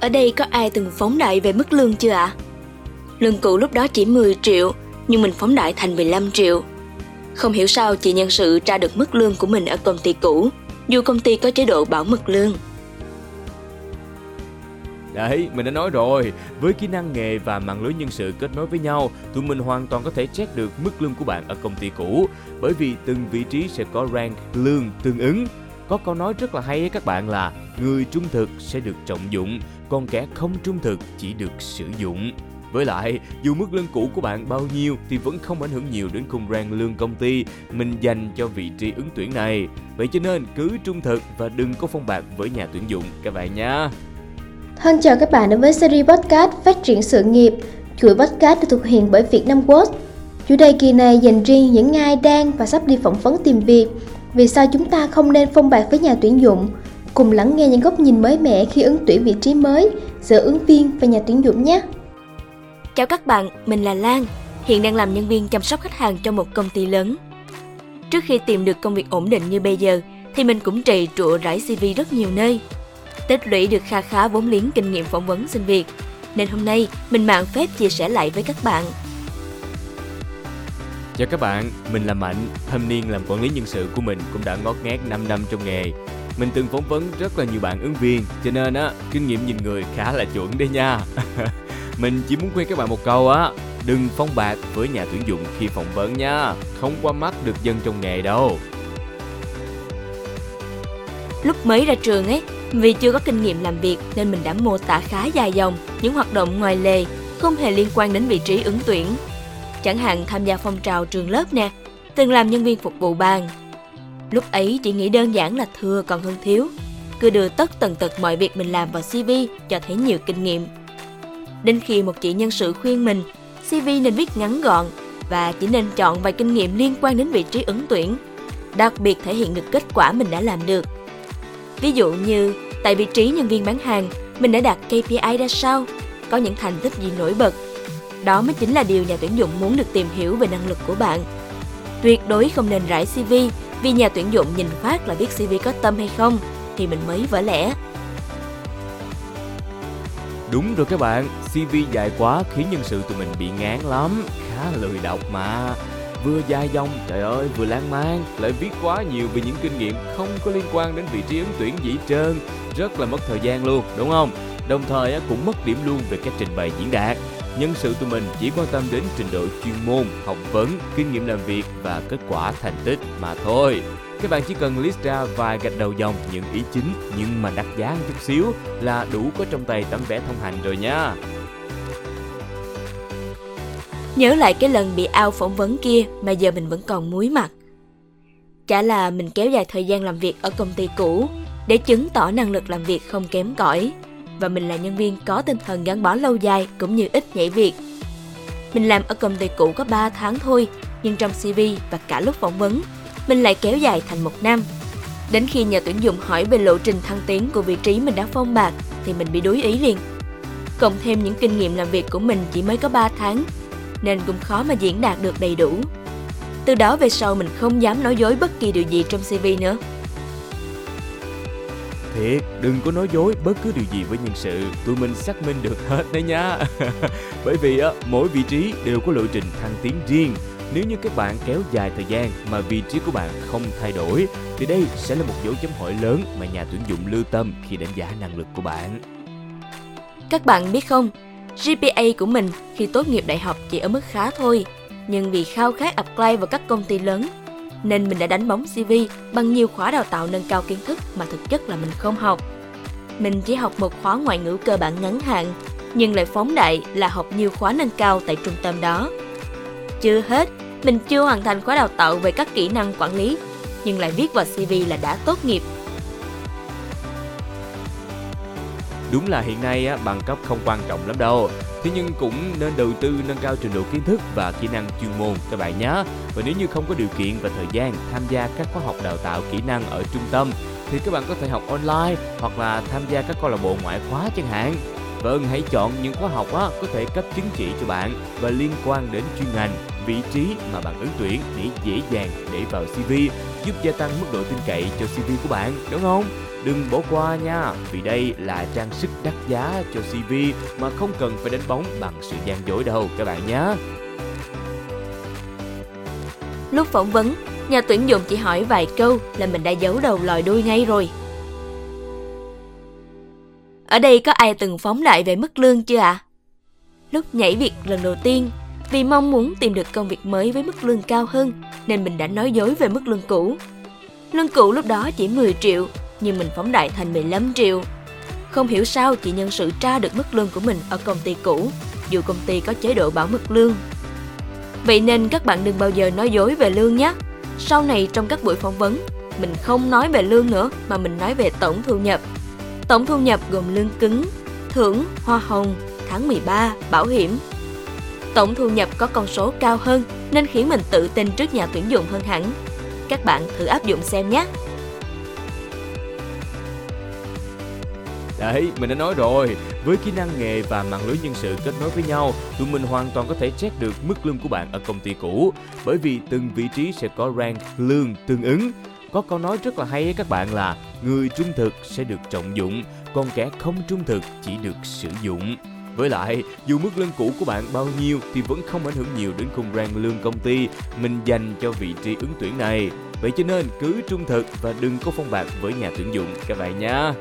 Ở đây có ai từng phóng đại về mức lương chưa ạ? À? Lương cũ lúc đó chỉ 10 triệu, nhưng mình phóng đại thành 15 triệu. Không hiểu sao chị nhân sự tra được mức lương của mình ở công ty cũ, dù công ty có chế độ bảo mật lương. Đấy, mình đã nói rồi, với kỹ năng nghề và mạng lưới nhân sự kết nối với nhau, tụi mình hoàn toàn có thể check được mức lương của bạn ở công ty cũ, bởi vì từng vị trí sẽ có rank lương tương ứng. Có câu nói rất là hay ấy các bạn là người trung thực sẽ được trọng dụng, còn kẻ không trung thực chỉ được sử dụng. Với lại, dù mức lương cũ của bạn bao nhiêu thì vẫn không ảnh hưởng nhiều đến khung rang lương công ty mình dành cho vị trí ứng tuyển này. Vậy cho nên cứ trung thực và đừng có phong bạc với nhà tuyển dụng các bạn nhé. Thân chào các bạn đến với series podcast Phát triển sự nghiệp. Chuỗi podcast được thực hiện bởi Việt Nam Quốc. Chủ đề kỳ này dành riêng những ai đang và sắp đi phỏng vấn tìm việc. Vì sao chúng ta không nên phong bạc với nhà tuyển dụng? Cùng lắng nghe những góc nhìn mới mẻ khi ứng tuyển vị trí mới giữa ứng viên và nhà tuyển dụng nhé. Chào các bạn, mình là Lan, hiện đang làm nhân viên chăm sóc khách hàng cho một công ty lớn. Trước khi tìm được công việc ổn định như bây giờ, thì mình cũng trầy trụa rải CV rất nhiều nơi. Tích lũy được kha khá vốn liếng kinh nghiệm phỏng vấn xin việc, nên hôm nay mình mạng phép chia sẻ lại với các bạn. Chào các bạn, mình là Mạnh, thâm niên làm quản lý nhân sự của mình cũng đã ngót nghét 5 năm trong nghề. Mình từng phỏng vấn rất là nhiều bạn ứng viên, cho nên á, kinh nghiệm nhìn người khá là chuẩn đấy nha. Mình chỉ muốn khuyên các bạn một câu á, đừng phong bạc với nhà tuyển dụng khi phỏng vấn nha, không qua mắt được dân trong nghề đâu. Lúc mới ra trường ấy, vì chưa có kinh nghiệm làm việc nên mình đã mô tả khá dài dòng những hoạt động ngoài lề không hề liên quan đến vị trí ứng tuyển. Chẳng hạn tham gia phong trào trường lớp nè, từng làm nhân viên phục vụ bàn. Lúc ấy chị nghĩ đơn giản là thừa còn hơn thiếu, cứ đưa tất tần tật mọi việc mình làm vào CV cho thấy nhiều kinh nghiệm Đến khi một chị nhân sự khuyên mình, CV nên viết ngắn gọn và chỉ nên chọn vài kinh nghiệm liên quan đến vị trí ứng tuyển, đặc biệt thể hiện được kết quả mình đã làm được. Ví dụ như, tại vị trí nhân viên bán hàng, mình đã đạt KPI ra sao, có những thành tích gì nổi bật. Đó mới chính là điều nhà tuyển dụng muốn được tìm hiểu về năng lực của bạn. Tuyệt đối không nên rải CV vì nhà tuyển dụng nhìn phát là biết CV có tâm hay không thì mình mới vỡ lẽ. Đúng rồi các bạn, CV dài quá khiến nhân sự tụi mình bị ngán lắm, khá lười đọc mà. Vừa dài dòng, trời ơi, vừa lãng man, lại viết quá nhiều về những kinh nghiệm không có liên quan đến vị trí ứng tuyển dĩ trơn, rất là mất thời gian luôn, đúng không? Đồng thời cũng mất điểm luôn về cách trình bày diễn đạt. Nhân sự tụi mình chỉ quan tâm đến trình độ chuyên môn, học vấn, kinh nghiệm làm việc và kết quả thành tích mà thôi. Các bạn chỉ cần list ra vài gạch đầu dòng những ý chính nhưng mà đặt giá một chút xíu là đủ có trong tay tấm vé thông hành rồi nha. Nhớ lại cái lần bị ao phỏng vấn kia mà giờ mình vẫn còn muối mặt. Chả là mình kéo dài thời gian làm việc ở công ty cũ để chứng tỏ năng lực làm việc không kém cỏi và mình là nhân viên có tinh thần gắn bó lâu dài cũng như ít nhảy việc. Mình làm ở công ty cũ có 3 tháng thôi, nhưng trong CV và cả lúc phỏng vấn mình lại kéo dài thành một năm. Đến khi nhà tuyển dụng hỏi về lộ trình thăng tiến của vị trí mình đã phong bạc thì mình bị đối ý liền. Cộng thêm những kinh nghiệm làm việc của mình chỉ mới có 3 tháng nên cũng khó mà diễn đạt được đầy đủ. Từ đó về sau mình không dám nói dối bất kỳ điều gì trong CV nữa. Thiệt, đừng có nói dối bất cứ điều gì với nhân sự, tụi mình xác minh được hết đấy nha. Bởi vì á, mỗi vị trí đều có lộ trình thăng tiến riêng nếu như các bạn kéo dài thời gian mà vị trí của bạn không thay đổi thì đây sẽ là một dấu chấm hỏi lớn mà nhà tuyển dụng lưu tâm khi đánh giá năng lực của bạn. Các bạn biết không, GPA của mình khi tốt nghiệp đại học chỉ ở mức khá thôi, nhưng vì khao khát apply vào các công ty lớn nên mình đã đánh bóng CV bằng nhiều khóa đào tạo nâng cao kiến thức mà thực chất là mình không học. Mình chỉ học một khóa ngoại ngữ cơ bản ngắn hạn, nhưng lại phóng đại là học nhiều khóa nâng cao tại trung tâm đó. Chưa hết, mình chưa hoàn thành khóa đào tạo về các kỹ năng quản lý, nhưng lại viết vào CV là đã tốt nghiệp. Đúng là hiện nay bằng cấp không quan trọng lắm đâu. Thế nhưng cũng nên đầu tư nâng cao trình độ kiến thức và kỹ năng chuyên môn các bạn nhé. Và nếu như không có điều kiện và thời gian tham gia các khóa học đào tạo kỹ năng ở trung tâm thì các bạn có thể học online hoặc là tham gia các câu lạc bộ ngoại khóa chẳng hạn. Vâng, hãy chọn những khóa học á, có thể cấp chứng chỉ cho bạn và liên quan đến chuyên ngành vị trí mà bạn ứng tuyển để dễ dàng để vào CV, giúp gia tăng mức độ tin cậy cho CV của bạn, đúng không? Đừng bỏ qua nha, vì đây là trang sức đắt giá cho CV mà không cần phải đánh bóng bằng sự gian dối đâu các bạn nhé. Lúc phỏng vấn, nhà tuyển dụng chỉ hỏi vài câu là mình đã giấu đầu lòi đuôi ngay rồi. Ở đây có ai từng phóng đại về mức lương chưa ạ? À? Lúc nhảy việc lần đầu tiên, vì mong muốn tìm được công việc mới với mức lương cao hơn nên mình đã nói dối về mức lương cũ. Lương cũ lúc đó chỉ 10 triệu, nhưng mình phóng đại thành 15 triệu. Không hiểu sao chị nhân sự tra được mức lương của mình ở công ty cũ, dù công ty có chế độ bảo mật lương. Vậy nên các bạn đừng bao giờ nói dối về lương nhé. Sau này trong các buổi phỏng vấn, mình không nói về lương nữa mà mình nói về tổng thu nhập. Tổng thu nhập gồm lương cứng, thưởng, hoa hồng, tháng 13, bảo hiểm. Tổng thu nhập có con số cao hơn nên khiến mình tự tin trước nhà tuyển dụng hơn hẳn. Các bạn thử áp dụng xem nhé. Đấy, mình đã nói rồi, với kỹ năng nghề và mạng lưới nhân sự kết nối với nhau, tụi mình hoàn toàn có thể check được mức lương của bạn ở công ty cũ, bởi vì từng vị trí sẽ có rank lương tương ứng. Có câu nói rất là hay ấy các bạn là người trung thực sẽ được trọng dụng, còn kẻ không trung thực chỉ được sử dụng. Với lại, dù mức lương cũ của bạn bao nhiêu thì vẫn không ảnh hưởng nhiều đến khung rang lương công ty mình dành cho vị trí ứng tuyển này. Vậy cho nên cứ trung thực và đừng có phong bạc với nhà tuyển dụng các bạn nhé.